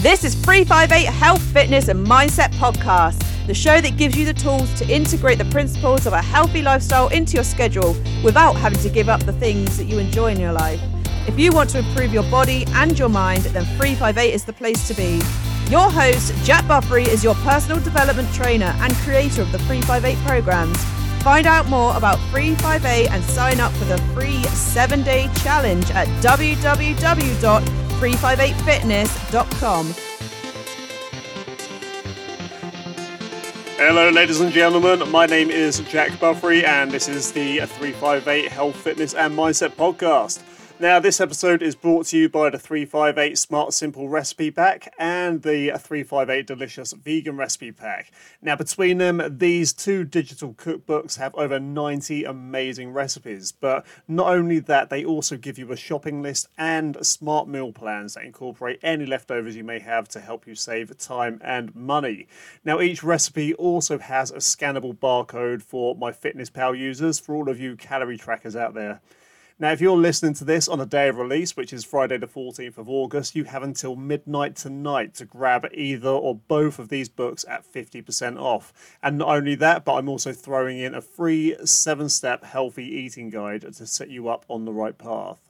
This is 358 Health, Fitness and Mindset Podcast, the show that gives you the tools to integrate the principles of a healthy lifestyle into your schedule without having to give up the things that you enjoy in your life. If you want to improve your body and your mind, then 358 is the place to be. Your host, Jack Buffery, is your personal development trainer and creator of the 358 programs. Find out more about 358 and sign up for the free seven day challenge at www.358fitness.com. Hello, ladies and gentlemen. My name is Jack Buffery, and this is the 358 Health, Fitness, and Mindset podcast. Now, this episode is brought to you by the 358 Smart Simple Recipe Pack and the 358 Delicious Vegan Recipe Pack. Now, between them, these two digital cookbooks have over 90 amazing recipes. But not only that, they also give you a shopping list and smart meal plans that incorporate any leftovers you may have to help you save time and money. Now, each recipe also has a scannable barcode for my fitness MyFitnessPal users for all of you calorie trackers out there. Now, if you're listening to this on a day of release, which is Friday the 14th of August, you have until midnight tonight to grab either or both of these books at 50% off. And not only that, but I'm also throwing in a free seven step healthy eating guide to set you up on the right path.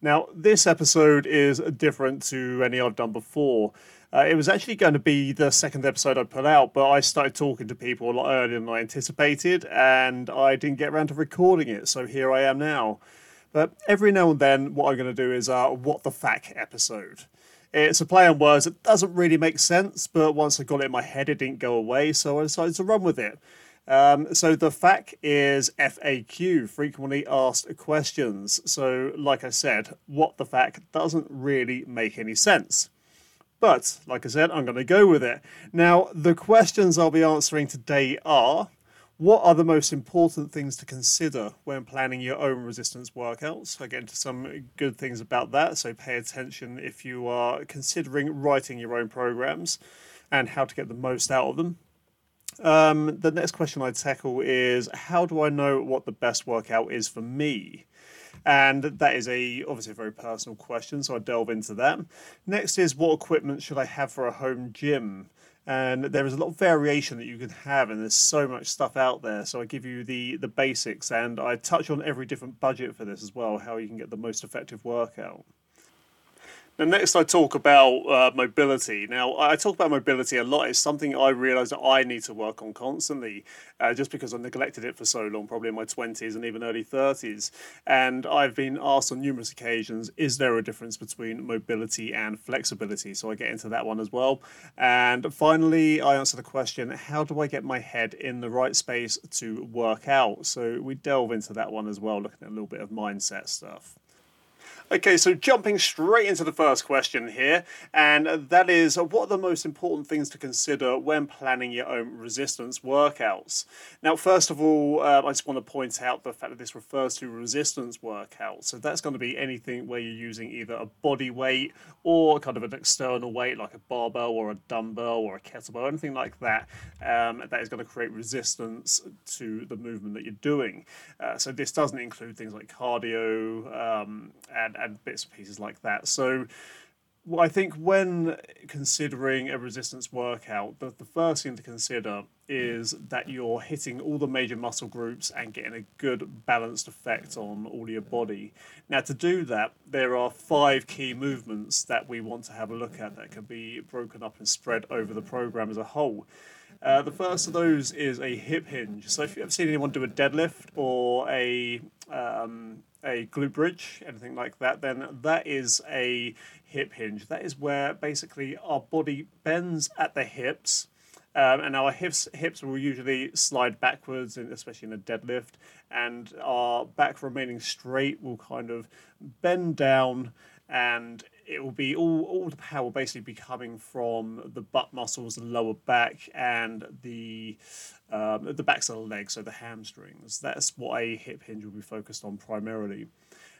Now, this episode is different to any I've done before. Uh, it was actually going to be the second episode I put out, but I started talking to people a lot earlier than I anticipated, and I didn't get around to recording it, so here I am now. But every now and then, what I'm going to do is a What the FAQ episode. It's a play on words that doesn't really make sense, but once I got it in my head, it didn't go away, so I decided to run with it. Um, so the FAQ is FAQ, frequently asked questions. So, like I said, what the FAQ doesn't really make any sense. But, like I said, I'm going to go with it. Now, the questions I'll be answering today are what are the most important things to consider when planning your own resistance workouts? I get into some good things about that, so pay attention if you are considering writing your own programs and how to get the most out of them. Um, the next question I tackle is how do I know what the best workout is for me? And that is a obviously a very personal question, so I delve into that. Next is what equipment should I have for a home gym? And there is a lot of variation that you can have, and there's so much stuff out there. So I give you the the basics, and I touch on every different budget for this as well, how you can get the most effective workout. Now, next, I talk about uh, mobility. Now, I talk about mobility a lot. It's something I realise that I need to work on constantly, uh, just because I neglected it for so long, probably in my 20s and even early 30s. And I've been asked on numerous occasions is there a difference between mobility and flexibility? So I get into that one as well. And finally, I answer the question how do I get my head in the right space to work out? So we delve into that one as well, looking at a little bit of mindset stuff. Okay, so jumping straight into the first question here, and that is what are the most important things to consider when planning your own resistance workouts? Now, first of all, uh, I just want to point out the fact that this refers to resistance workouts. So that's going to be anything where you're using either a body weight or kind of an external weight like a barbell or a dumbbell or a kettlebell, anything like that, um, that is going to create resistance to the movement that you're doing. Uh, so this doesn't include things like cardio um, and and, bits and pieces like that. So well, I think when considering a resistance workout, the, the first thing to consider is that you're hitting all the major muscle groups and getting a good balanced effect on all your body. Now, to do that, there are five key movements that we want to have a look at that can be broken up and spread over the program as a whole. Uh, the first of those is a hip hinge. So, if you've ever seen anyone do a deadlift or a um, a glute bridge, anything like that, then that is a hip hinge. That is where basically our body bends at the hips. Um, and our hips hips will usually slide backwards, especially in a deadlift, and our back remaining straight will kind of bend down, and it will be all all the power will basically be coming from the butt muscles, the lower back, and the um, the backs of the legs, so the hamstrings. That's what a hip hinge will be focused on primarily.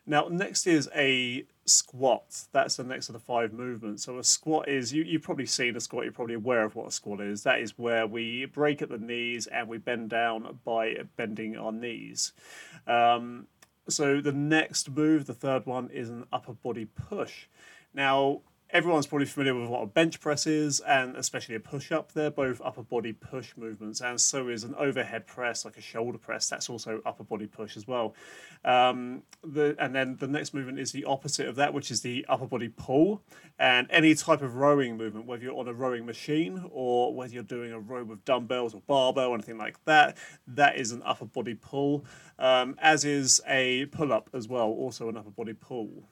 Now, next is a squat. That's the next of the five movements. So, a squat is you, you've probably seen a squat, you're probably aware of what a squat is. That is where we break at the knees and we bend down by bending our knees. Um, so, the next move, the third one, is an upper body push. Now, everyone's probably familiar with what a bench press is, and especially a push up. They're both upper body push movements, and so is an overhead press, like a shoulder press. That's also upper body push as well. Um, the, and then the next movement is the opposite of that, which is the upper body pull. And any type of rowing movement, whether you're on a rowing machine or whether you're doing a row with dumbbells or barbell or anything like that, that is an upper body pull, um, as is a pull up as well, also an upper body pull.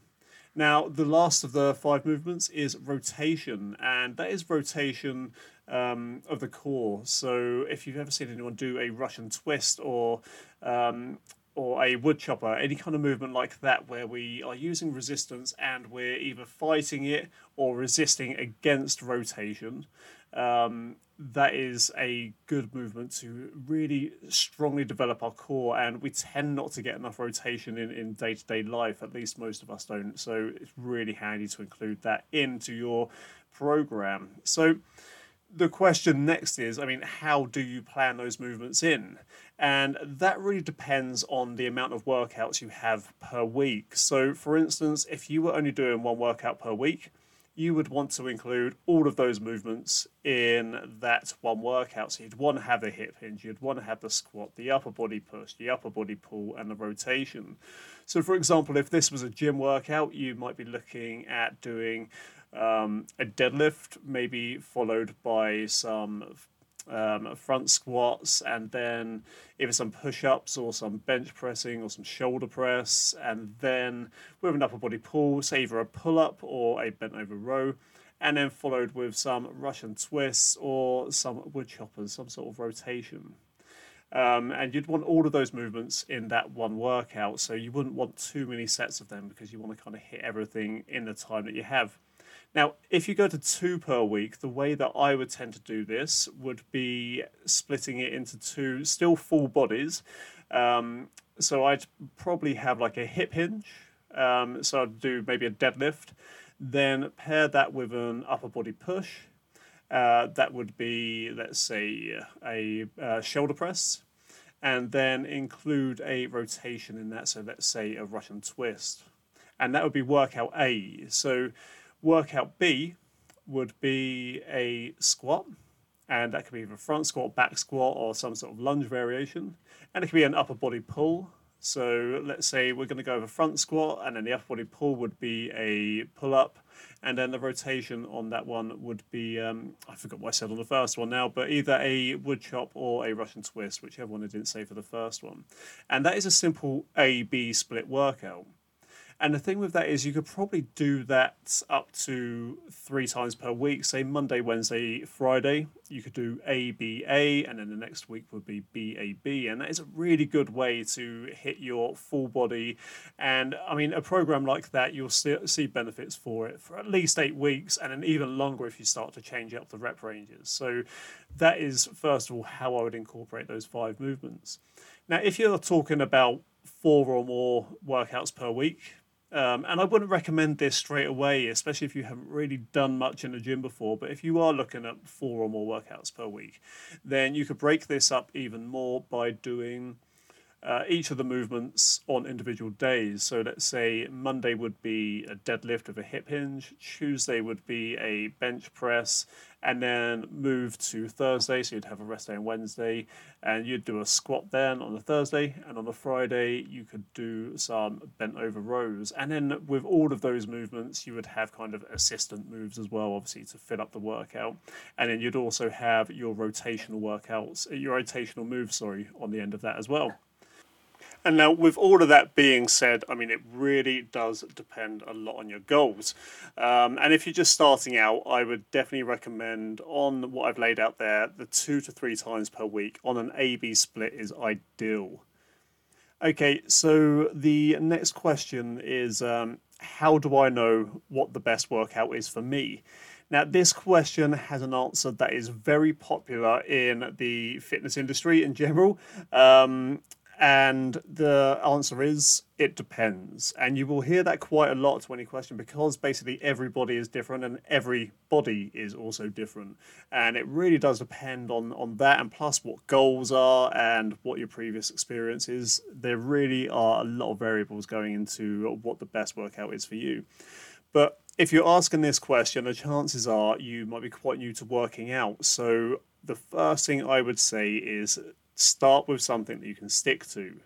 Now, the last of the five movements is rotation, and that is rotation um, of the core. So, if you've ever seen anyone do a Russian twist or um, or a wood chopper, any kind of movement like that, where we are using resistance and we're either fighting it or resisting against rotation, um, that is a good movement to really strongly develop our core. And we tend not to get enough rotation in, in day-to-day life, at least most of us don't. So it's really handy to include that into your program. So the question next is, I mean, how do you plan those movements in? And that really depends on the amount of workouts you have per week. So, for instance, if you were only doing one workout per week, you would want to include all of those movements in that one workout. So you'd want to have the hip hinge, you'd want to have the squat, the upper body push, the upper body pull, and the rotation. So, for example, if this was a gym workout, you might be looking at doing um, a deadlift, maybe followed by some um, front squats, and then either some push ups or some bench pressing or some shoulder press, and then with an upper body pull, say either a pull up or a bent over row, and then followed with some Russian twists or some wood choppers, some sort of rotation. Um, and you'd want all of those movements in that one workout, so you wouldn't want too many sets of them because you want to kind of hit everything in the time that you have. Now, if you go to two per week, the way that I would tend to do this would be splitting it into two still full bodies. Um, so I'd probably have like a hip hinge. Um, so I'd do maybe a deadlift, then pair that with an upper body push. Uh, that would be, let's say, a, a shoulder press, and then include a rotation in that. So let's say a Russian twist, and that would be workout A. So Workout B would be a squat, and that could be either front squat, back squat, or some sort of lunge variation. And it could be an upper body pull. So let's say we're going to go over front squat, and then the upper body pull would be a pull up, and then the rotation on that one would be um, I forgot what I said on the first one now, but either a wood chop or a Russian twist, whichever one I didn't say for the first one. And that is a simple A B split workout. And the thing with that is, you could probably do that up to three times per week. Say Monday, Wednesday, Friday. You could do ABA, and then the next week would be BAB. And that is a really good way to hit your full body. And I mean, a program like that, you'll see benefits for it for at least eight weeks, and then even longer if you start to change up the rep ranges. So, that is, first of all, how I would incorporate those five movements. Now, if you're talking about four or more workouts per week, um, and I wouldn't recommend this straight away, especially if you haven't really done much in the gym before. But if you are looking at four or more workouts per week, then you could break this up even more by doing uh, each of the movements on individual days. So let's say Monday would be a deadlift with a hip hinge, Tuesday would be a bench press, and then move to Thursday. So you'd have a rest day on Wednesday, and you'd do a squat then on the Thursday, and on the Friday you could do some bent over rows. And then with all of those movements, you would have kind of assistant moves as well, obviously to fill up the workout. And then you'd also have your rotational workouts, your rotational moves, sorry, on the end of that as well. And now, with all of that being said, I mean, it really does depend a lot on your goals. Um, and if you're just starting out, I would definitely recommend on what I've laid out there, the two to three times per week on an A B split is ideal. Okay, so the next question is um, how do I know what the best workout is for me? Now, this question has an answer that is very popular in the fitness industry in general. Um, and the answer is it depends. And you will hear that quite a lot to any question because basically everybody is different and every body is also different. And it really does depend on, on that and plus what goals are and what your previous experience is. There really are a lot of variables going into what the best workout is for you. But if you're asking this question, the chances are you might be quite new to working out. So the first thing I would say is start with something that you can stick to.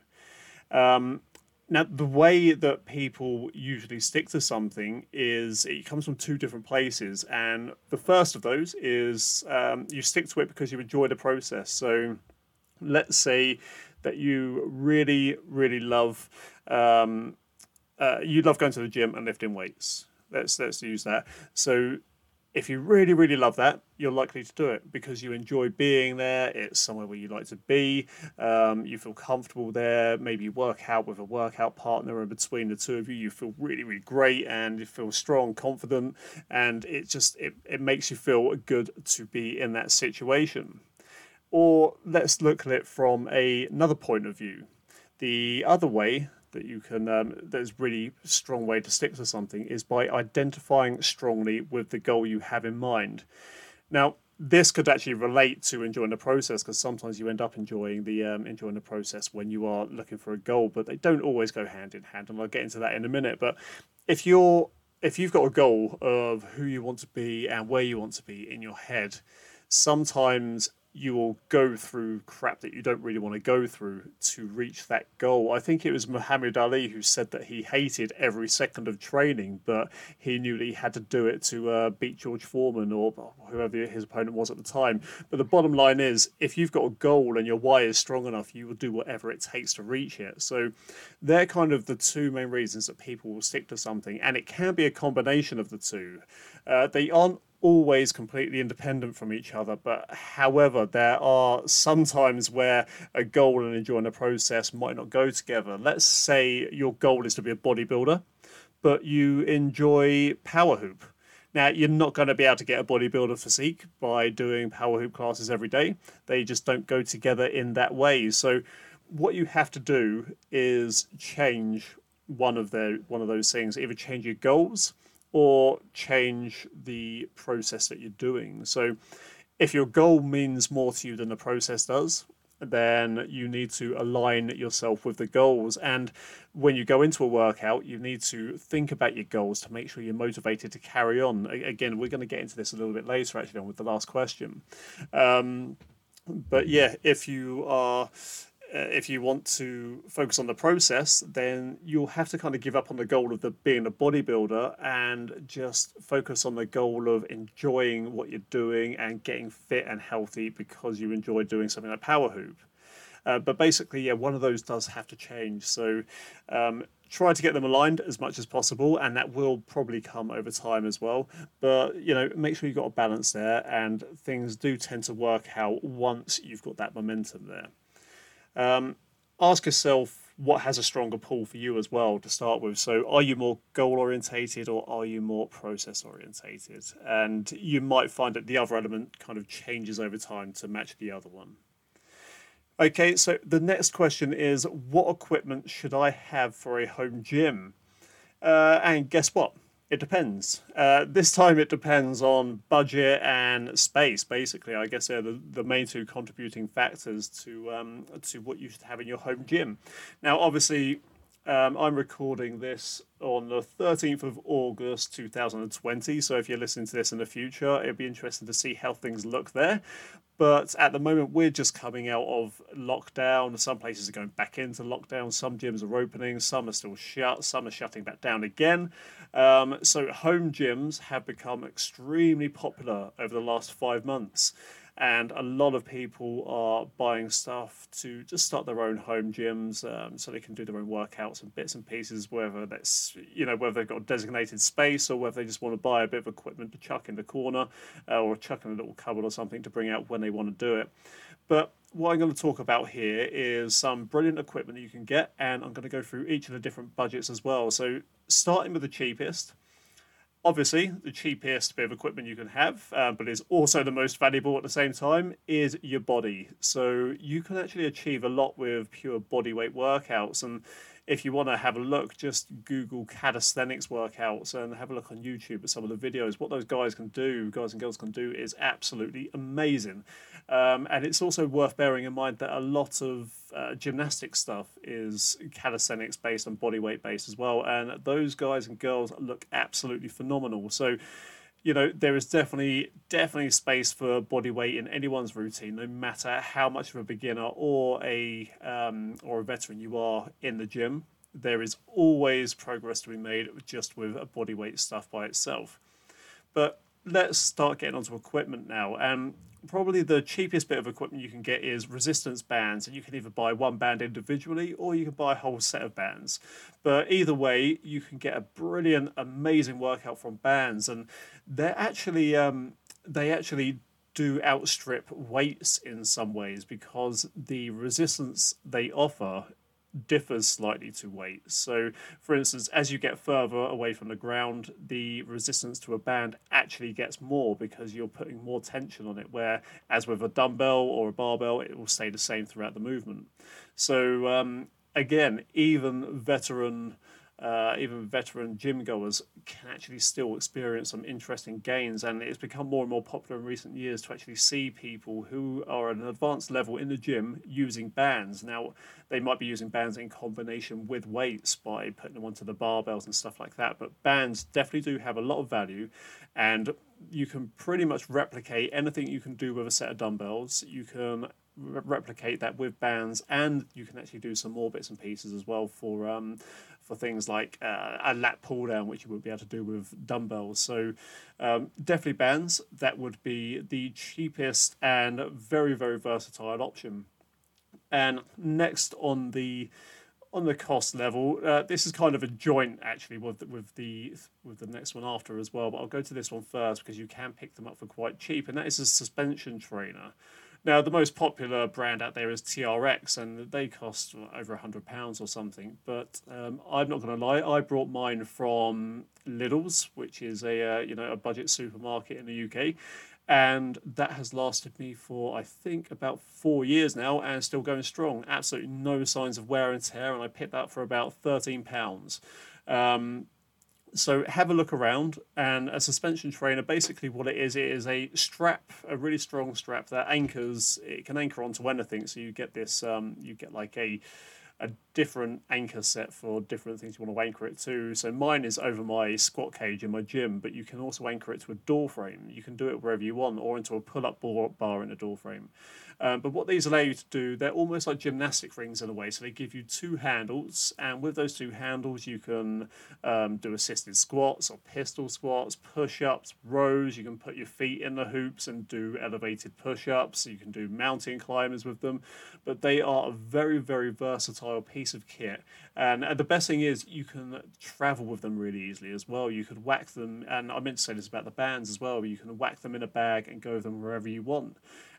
Um, now, the way that people usually stick to something is it comes from two different places. And the first of those is um, you stick to it because you enjoy the process. So let's say that you really, really love. Um, uh, you love going to the gym and lifting weights. Let's let's use that. So if you really, really love that, you're likely to do it because you enjoy being there. It's somewhere where you like to be. Um, you feel comfortable there. Maybe you work out with a workout partner, and between the two of you, you feel really, really great and you feel strong, confident, and it just it, it makes you feel good to be in that situation. Or let's look at it from a, another point of view. The other way that you can um, there's really strong way to stick to something is by identifying strongly with the goal you have in mind. Now this could actually relate to enjoying the process because sometimes you end up enjoying the um, enjoying the process when you are looking for a goal but they don't always go hand in hand and i'll get into that in a minute. But if you're if you've got a goal of who you want to be and where you want to be in your head sometimes you will go through crap that you don't really want to go through to reach that goal. I think it was Muhammad Ali who said that he hated every second of training, but he knew that he had to do it to uh, beat George Foreman or whoever his opponent was at the time. But the bottom line is, if you've got a goal and your why is strong enough, you will do whatever it takes to reach it. So they're kind of the two main reasons that people will stick to something, and it can be a combination of the two. Uh, they aren't always completely independent from each other. But however, there are some times where a goal and enjoying the process might not go together. Let's say your goal is to be a bodybuilder, but you enjoy power hoop. Now, you're not going to be able to get a bodybuilder physique by doing power hoop classes every day. They just don't go together in that way. So, what you have to do is change one of the one of those things. Either change your goals or change the process that you're doing. So, if your goal means more to you than the process does, then you need to align yourself with the goals. And when you go into a workout, you need to think about your goals to make sure you're motivated to carry on. Again, we're going to get into this a little bit later, actually, on with the last question. Um, but yeah, if you are if you want to focus on the process, then you'll have to kind of give up on the goal of the, being a bodybuilder and just focus on the goal of enjoying what you're doing and getting fit and healthy because you enjoy doing something like power hoop. Uh, but basically, yeah, one of those does have to change. So um, try to get them aligned as much as possible, and that will probably come over time as well. But you know, make sure you've got a balance there, and things do tend to work out once you've got that momentum there. Um, ask yourself what has a stronger pull for you as well to start with. So, are you more goal orientated or are you more process orientated? And you might find that the other element kind of changes over time to match the other one. Okay, so the next question is what equipment should I have for a home gym? Uh, and guess what? It depends. Uh, this time it depends on budget and space. Basically, I guess they're the, the main two contributing factors to um, to what you should have in your home gym. Now, obviously, um, I'm recording this on the 13th of August 2020. So if you're listening to this in the future, it'd be interesting to see how things look there. But at the moment, we're just coming out of lockdown. Some places are going back into lockdown. Some gyms are opening. Some are still shut. Some are shutting back down again. Um, so, home gyms have become extremely popular over the last five months and a lot of people are buying stuff to just start their own home gyms um, so they can do their own workouts and bits and pieces whether that's you know whether they've got a designated space or whether they just want to buy a bit of equipment to chuck in the corner uh, or chuck in a little cupboard or something to bring out when they want to do it but what I'm going to talk about here is some brilliant equipment that you can get, and I'm going to go through each of the different budgets as well. So, starting with the cheapest, obviously the cheapest bit of equipment you can have, uh, but is also the most valuable at the same time, is your body. So you can actually achieve a lot with pure body weight workouts. And if you want to have a look, just Google calisthenics workouts and have a look on YouTube at some of the videos. What those guys can do, guys and girls can do, is absolutely amazing. Um, and it's also worth bearing in mind that a lot of uh, gymnastic stuff is calisthenics based and body weight based as well. And those guys and girls look absolutely phenomenal. So, you know, there is definitely definitely space for body weight in anyone's routine, no matter how much of a beginner or a um, or a veteran you are in the gym. There is always progress to be made just with a body weight stuff by itself. But let's start getting onto equipment now. And probably the cheapest bit of equipment you can get is resistance bands, and you can either buy one band individually or you can buy a whole set of bands. But either way, you can get a brilliant, amazing workout from bands, and they're actually um, they actually do outstrip weights in some ways because the resistance they offer differs slightly to weight. So, for instance, as you get further away from the ground, the resistance to a band actually gets more because you're putting more tension on it. Where, as with a dumbbell or a barbell, it will stay the same throughout the movement. So, um, again, even veteran uh, even veteran gym goers can actually still experience some interesting gains. And it's become more and more popular in recent years to actually see people who are at an advanced level in the gym using bands. Now, they might be using bands in combination with weights by putting them onto the barbells and stuff like that. But bands definitely do have a lot of value. And you can pretty much replicate anything you can do with a set of dumbbells. You can re- replicate that with bands, and you can actually do some more bits and pieces as well for um, for things like uh, a lat pull down, which you would be able to do with dumbbells. So um, definitely bands. That would be the cheapest and very very versatile option. And next on the on the cost level, uh, this is kind of a joint actually with with the with the next one after as well. But I'll go to this one first because you can pick them up for quite cheap, and that is a suspension trainer. Now, the most popular brand out there is TRX, and they cost over hundred pounds or something. But um, I'm not going to lie, I brought mine from Lidl's, which is a uh, you know a budget supermarket in the UK, and that has lasted me for I think about four years now, and still going strong. Absolutely no signs of wear and tear, and I picked that for about thirteen pounds. Um, so have a look around and a suspension trainer basically what it is it is a strap a really strong strap that anchors it can anchor onto anything so you get this um, you get like a a different anchor set for different things you want to anchor it to. So mine is over my squat cage in my gym, but you can also anchor it to a door frame. You can do it wherever you want, or into a pull-up bar in a door frame. Um, but what these allow you to do, they're almost like gymnastic rings in a way. So they give you two handles, and with those two handles, you can um, do assisted squats or pistol squats, push ups, rows. You can put your feet in the hoops and do elevated push ups. You can do mountain climbers with them. But they are a very, very versatile piece of kit. And, the best thing is, you can travel with them really easily as well. You could whack them, and I meant to say this about the bands as well, you can whack them in a bag and go with them wherever you want.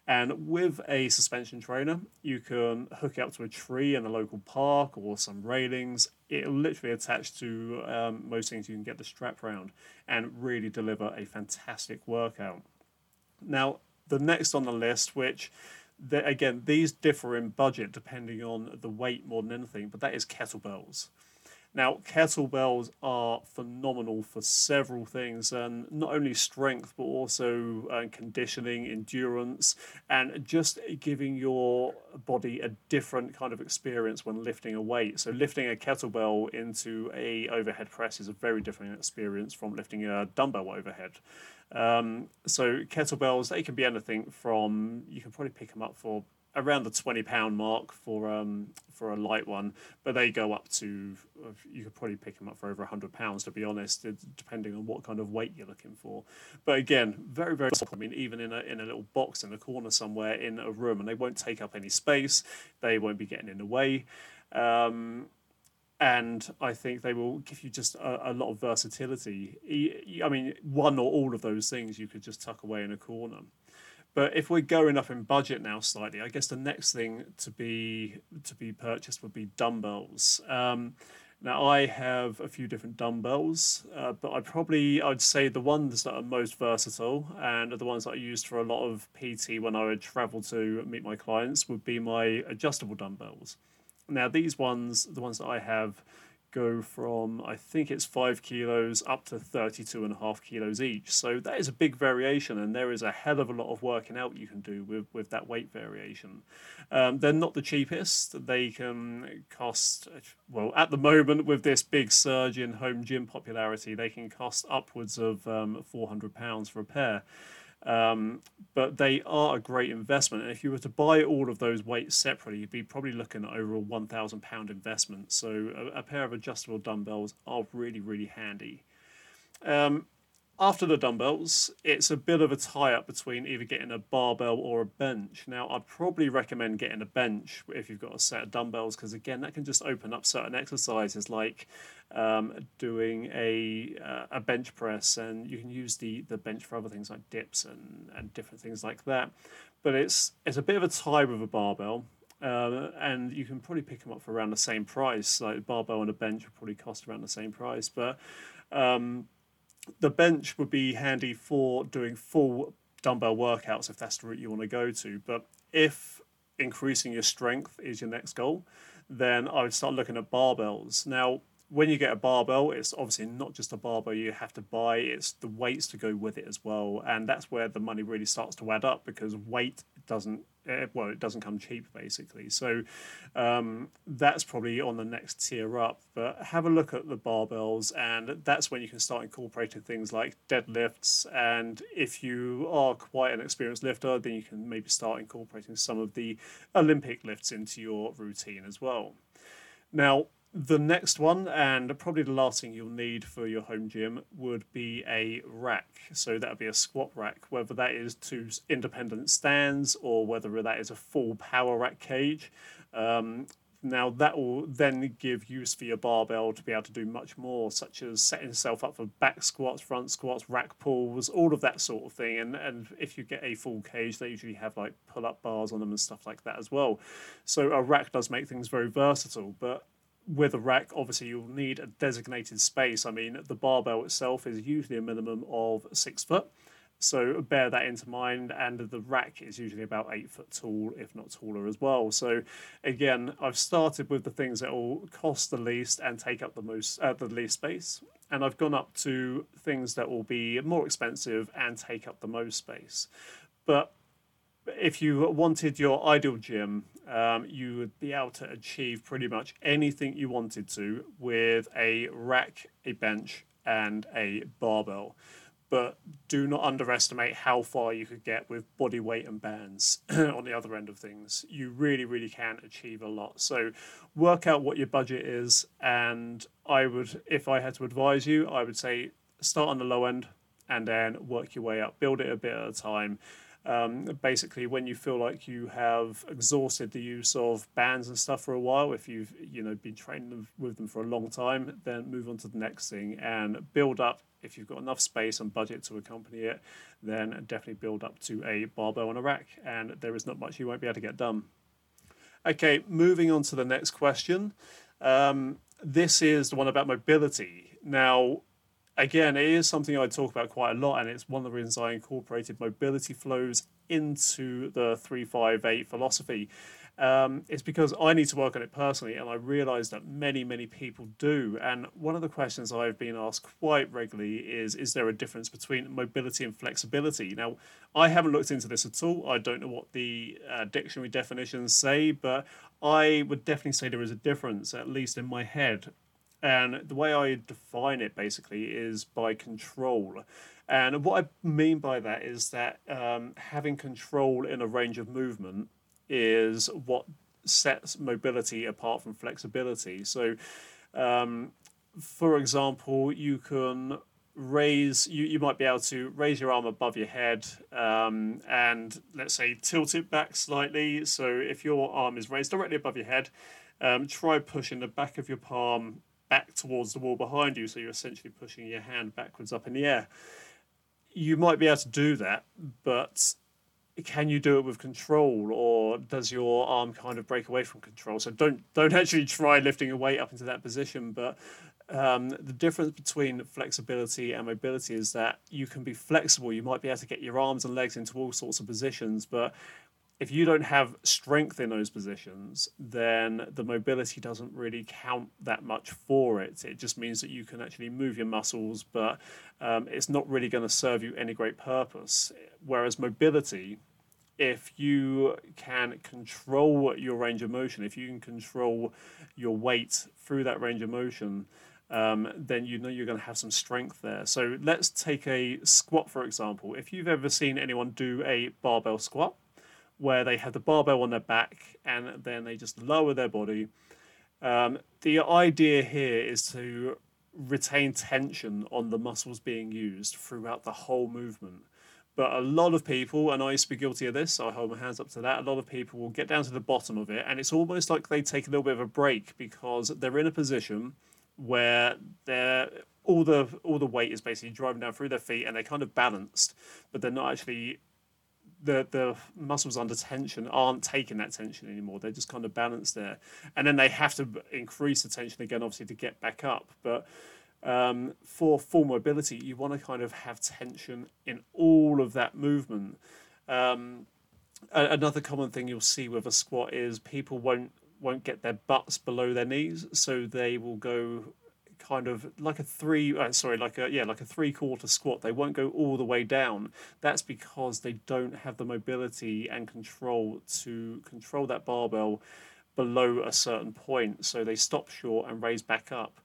And with a suspension trainer, you can hook it up to a tree in a local park or some railings. It'll literally attach to um, most things you can get the strap around and really deliver a fantastic workout. Now, the next on the list, which the, again, these differ in budget depending on the weight more than anything, but that is kettlebells. Now, kettlebells are phenomenal for several things, and not only strength, but also uh, conditioning, endurance, and just giving your body a different kind of experience when lifting a weight. So, lifting a kettlebell into a overhead press is a very different experience from lifting a dumbbell overhead. Um, so, kettlebells they can be anything from you can probably pick them up for around the twenty pound mark for um for a light one, but they go up to you could probably pick them up for over hundred pounds to be honest, depending on what kind of weight you're looking for. But again, very very I mean, even in a in a little box in a corner somewhere in a room, and they won't take up any space. They won't be getting in the way. Um, and I think they will give you just a, a, lot of versatility. I mean, one or all of those things you could just tuck away in a corner. But if we're going up in budget now slightly, I guess the next thing to be to be purchased would be dumbbells. Um, now I have a few different dumbbells, uh, but I probably I'd say the ones that are most versatile and are the ones that I used for a lot of PT when I would travel to meet my clients would be my adjustable dumbbells. Now, these ones, the ones that I have, go from I think it's five kilos up to 32 and a half kilos each. So that is a big variation, and there is a hell of a lot of working out you can do with, with that weight variation. Um, they're not the cheapest. They can cost, well, at the moment, with this big surge in home gym popularity, they can cost upwards of um, £400 for a pair. Um, but they are a great investment. And if you were to buy all of those weights separately, you'd be probably looking at over a one thousand pound investment. So a, a, pair of adjustable dumbbells are really really handy. Um, after the dumbbells, it's a bit of a tie up between either getting a barbell or a bench. Now, I'd probably recommend getting a bench if you've got a set of dumbbells, because again, that can just open up certain exercises like um, doing a uh, a bench press, and you can use the, the bench for other things like dips and, and different things like that. But it's it's a bit of a tie with a barbell. Uh, and you can probably pick them up for around the same price. Like a barbell and a bench would probably cost around the same price, but um, the bench would be handy for doing full dumbbell workouts if that's the route you want to go to. But if increasing your strength is your next goal, then I would start looking at barbells. Now, when you get a barbell, it's obviously not just a barbell you have to buy, it's the weights to go with it as well. And that's where the money really starts to add up because weight doesn't, well, it doesn't come cheap basically. So um, that's probably on the next tier up. But have a look at the barbells, and that's when you can start incorporating things like deadlifts. And if you are quite an experienced lifter, then you can maybe start incorporating some of the Olympic lifts into your routine as well. Now, the next one, and probably the last thing you'll need for your home gym, would be a rack. So that would be a squat rack, whether that is two independent stands or whether that is a full power rack cage. Um, now that will then give use for your barbell to be able to do much more, such as setting yourself up for back squats, front squats, rack pulls, all of that sort of thing. And and if you get a full cage, they usually have like pull up bars on them and stuff like that as well. So a rack does make things very versatile, but with a rack, obviously you'll need a designated space. I mean, the barbell itself is usually a minimum of six foot. So bear that into mind, and the rack is usually about eight foot tall, if not taller as well. So again, I've started with the things that will cost the least and take up the most, uh, the least space, and I've gone up to things that will be more expensive and take up the most space. But if you wanted your ideal gym, um, you would be able to achieve pretty much anything you wanted to with a rack, a bench, and a barbell. But do not underestimate how far you could get with body weight and bands on the other end of things. You really, really can achieve a lot. So, work out what your budget is. And I would, if I had to advise you, I would say start on the low end and then work your way up, build it a bit at a time um, basically, when you feel like you have exhausted the use of bands and stuff for a while, if you've you know been training with them for a long time, then move on to the next thing and build up. If you've got enough space and budget to accompany it, then definitely build up to a barbell and a rack, and there is not much you won't be able to get done. Okay, moving on to the next question. Um, this is the one about mobility. Now, again, it is something I talk about quite a lot, and it's one of the reasons I incorporated mobility flows into the 358 philosophy. Um, it's because I need to work on it personally, and I realise that many, many people do. And one of the questions I've been asked quite regularly is Is there a difference between mobility and flexibility? Now, I haven't looked into this at all. I don't know what the uh, dictionary definitions say, but I would definitely say there is a difference, at least in my head. And the way I define it basically is by control. And what I mean by that is that um, having control in a range of movement is what sets mobility apart from flexibility. So, um, for example, you can raise you, you might be able to raise your arm above your head um, and let's say tilt it back slightly so if your arm is raised directly above your head um, try pushing the back of your palm back towards the wall behind you, so you're essentially pushing your hand backwards up in the air. You might be able to do that, but can you do it with control, or does your arm kind of break away from control? So don't don't actually try lifting a weight up into that position. But um, the difference between flexibility and mobility is that you can be flexible. You might be able to get your arms and legs into all sorts of positions, but if you don't have strength in those positions, then the mobility doesn't really count that much for it. It just means that you can actually move your muscles, but um, it's not really going to serve you any great purpose. Whereas mobility, if you can control your range of motion, if you can control your weight through that range of motion, um, then you know you're going to have some strength there. So let's take a squat, for example. If you've ever seen anyone do a barbell squat, where they have the barbell on their back and then they just lower their body. Um, the idea here is to retain tension on the muscles being used throughout the whole movement. But a lot of people, and I used to be guilty of this, so I hold my hands up to that. A lot of people will get down to the bottom of it, and it's almost like they take a little bit of a break because they're in a position where they're all the all the weight is basically driving down through their feet, and they're kind of balanced, but they're not actually the the muscles under tension aren't taking that tension anymore. They're just kind of balanced there, and then they have to increase the tension again, obviously, to get back up. But um, for full mobility, you want to kind of have tension in all of that movement. Um, another common thing you'll see with a squat is people won't won't get their butts below their knees, so they will go kind of like a three uh, sorry like a yeah like a three quarter squat. They won't go all the way down. That's because they don't have the mobility and control to control that barbell below a certain point. So they stop short and raise back up.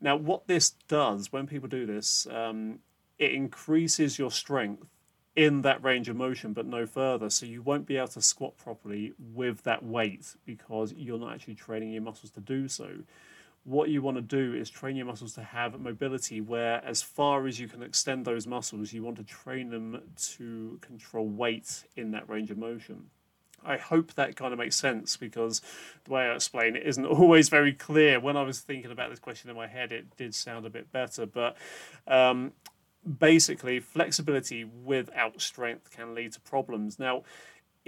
Now what this does when people do this um, it increases your strength in that range of motion but no further. So you won't be able to squat properly with that weight because you're not actually training your muscles to do so what you want to do is train your muscles to have mobility where as far as you can extend those muscles you want to train them to control weight in that range of motion. I hope that kind of makes sense because the way i explain it isn't always very clear. When i was thinking about this question in my head it did sound a bit better but um, basically flexibility without strength can lead to problems. Now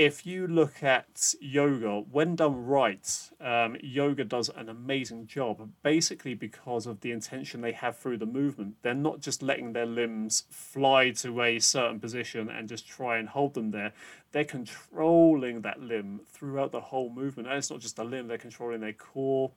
if you look at yoga, when done right, um, yoga does an amazing job, basically because of the intention they have through the movement. They're not just letting their limbs fly to a certain position and just try and hold them there. They're controlling that limb throughout the whole movement. And it's not just the limb, they're controlling their core,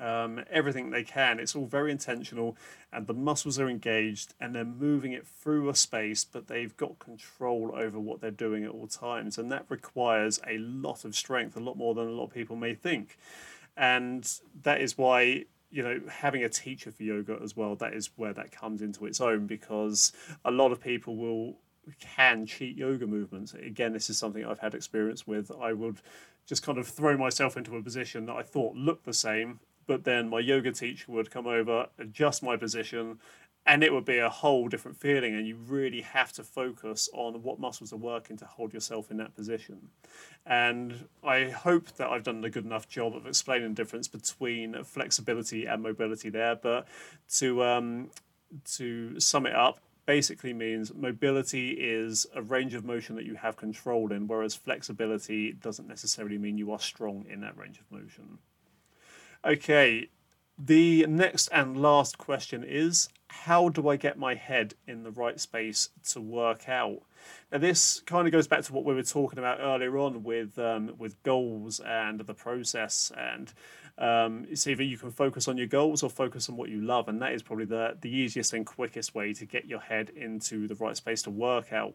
um, everything they can. It's all very intentional, and the muscles are engaged, and they're moving it through a space, but they've got control over what they're doing at all times, and that requires a lot of strength, a lot more than a lot of people may think, and that is why. You know, having a teacher for yoga as well, that is where that comes into its own because a lot of people will can cheat yoga movements. Again, this is something I've had experience with. I would just kind of throw myself into a position that I thought looked the same but then my yoga teacher would come over, adjust my position, and it would be a whole different feeling. And you really have to focus on what muscles are working to hold yourself in that position. And I hope that I've done a good enough job of explaining the difference between flexibility and mobility there. But to um, to sum it up, basically means mobility is a range of motion that you have control in, whereas flexibility doesn't necessarily mean you are strong in that range of motion. Okay, the next and last question is how do I get my head in the right space to work out? Now, this kind of goes back to what we were talking about earlier on with um, with goals and the process. And um, it's either you can focus on your goals or focus on what you love, and that is probably the the easiest and quickest way to get your head into the right space to work out.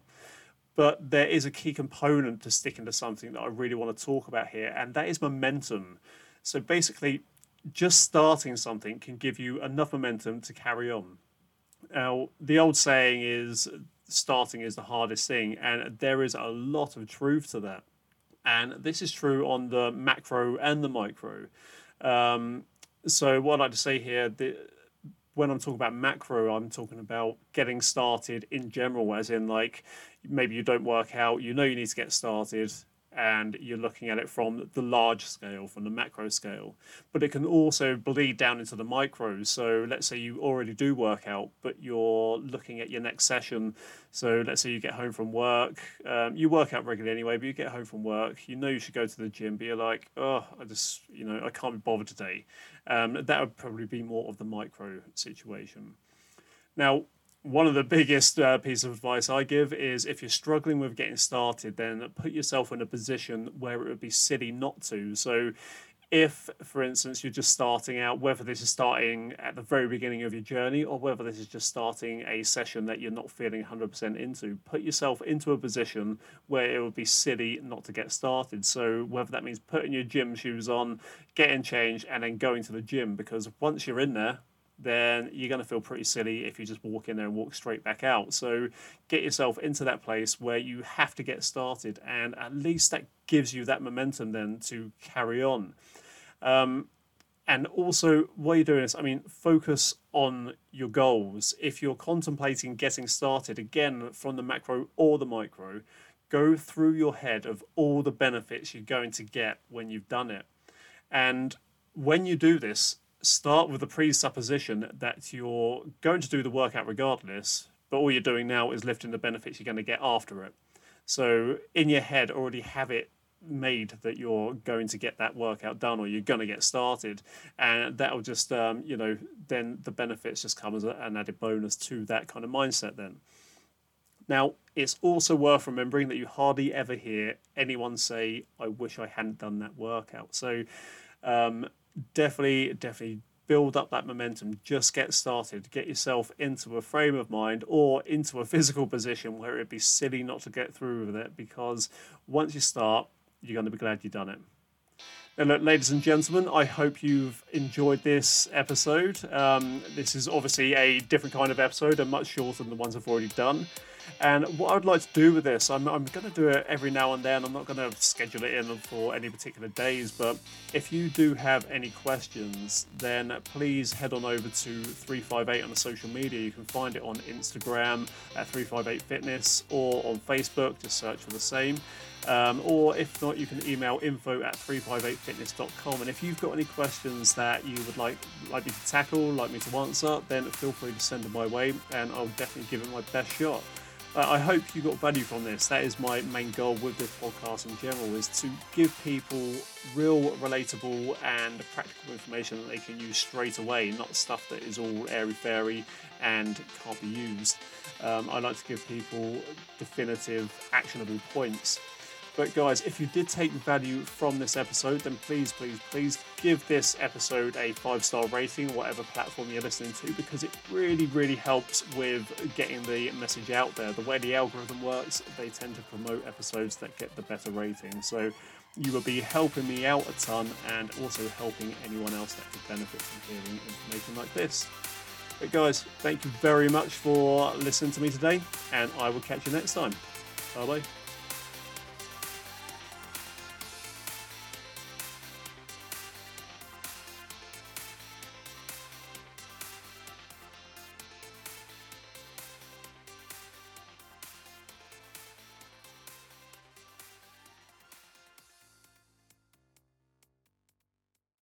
But there is a key component to sticking to something that I really want to talk about here, and that is momentum. So basically, just starting something can give you enough momentum to carry on. Now, the old saying is starting is the hardest thing, and there is a lot of truth to that. And this is true on the macro and the micro. Um, so, what I'd like to say here, the, when I'm talking about macro, I'm talking about getting started in general, as in, like, maybe you don't work out, you know you need to get started, and you're looking at it from the large scale, from the macro scale. But it can also bleed down into the micros. So let's say you already do work out, but you're looking at your next session. So let's say you get home from work, um, you work out regularly anyway, but you get home from work, you know you should go to the gym, but you're like, oh, I just, you know, I can't be bothered today. Um, that would probably be more of the micro situation. Now, one of the biggest uh, pieces of advice I give is if you're struggling with getting started, then put yourself in a position where it would be silly not to. So, if, for instance, you're just starting out, whether this is starting at the very beginning of your journey or whether this is just starting a session that you're not feeling 100% into, put yourself into a position where it would be silly not to get started. So, whether that means putting your gym shoes on, getting changed, and then going to the gym, because once you're in there, then you're going to feel pretty silly if you just walk in there and walk straight back out. So get yourself into that place where you have to get started, and at least that gives you that momentum then to carry on. Um, and also, while you're doing this, I mean, focus on your goals. If you're contemplating getting started, again, from the macro or the micro, go through your head of all the benefits you're going to get when you've done it. And when you do this, start with the presupposition that you're going to do the workout regardless, but all you're doing now is lifting the benefits you're going to get after it. So in your head, already have it made that you're going to get that workout done or you're going to get started and that'll just um, you know then the benefits just come as an added bonus to that kind of mindset then now it's also worth remembering that you hardly ever hear anyone say i wish i hadn't done that workout so um, definitely definitely build up that momentum just get started get yourself into a frame of mind or into a physical position where it'd be silly not to get through with it because once you start you're going to be glad you've done it. Now, look, ladies and gentlemen, I hope you've enjoyed this episode. Um, this is obviously a different kind of episode and much shorter than the ones I've already done. And what I would like to do with this, I'm, I'm going to do it every now and then. I'm not going to schedule it in for any particular days, but if you do have any questions, then please head on over to 358 on the social media. You can find it on Instagram at 358 Fitness or on Facebook, just search for the same. Um, or if not, you can email info at 358fitness.com. And if you've got any questions that you would like, like me to tackle, like me to answer, then feel free to send them my way and I'll definitely give it my best shot. Uh, I hope you got value from this. That is my main goal with this podcast in general is to give people real, relatable and practical information that they can use straight away, not stuff that is all airy fairy and can't be used. Um, I like to give people definitive, actionable points. But guys, if you did take value from this episode, then please, please, please give this episode a five star rating, whatever platform you're listening to, because it really, really helps with getting the message out there. The way the algorithm works, they tend to promote episodes that get the better rating. So you will be helping me out a ton and also helping anyone else that could benefit from hearing information like this. But guys, thank you very much for listening to me today, and I will catch you next time. Bye bye.